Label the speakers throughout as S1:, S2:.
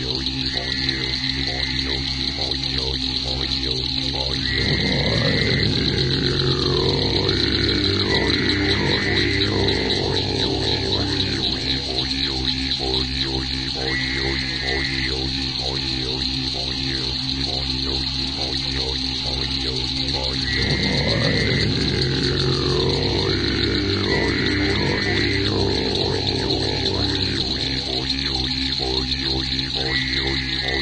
S1: oi.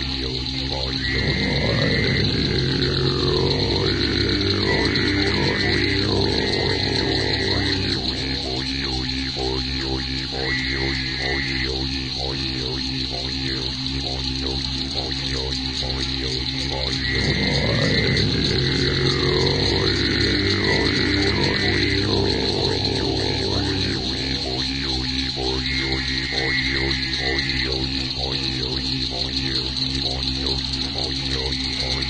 S1: Oh,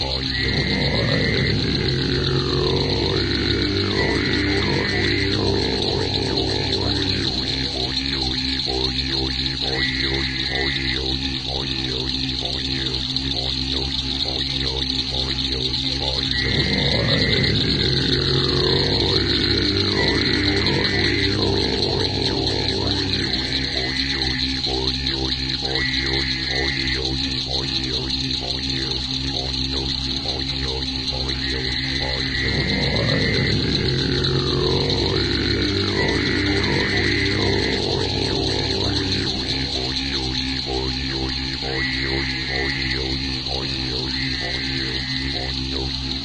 S1: Oh, yeah.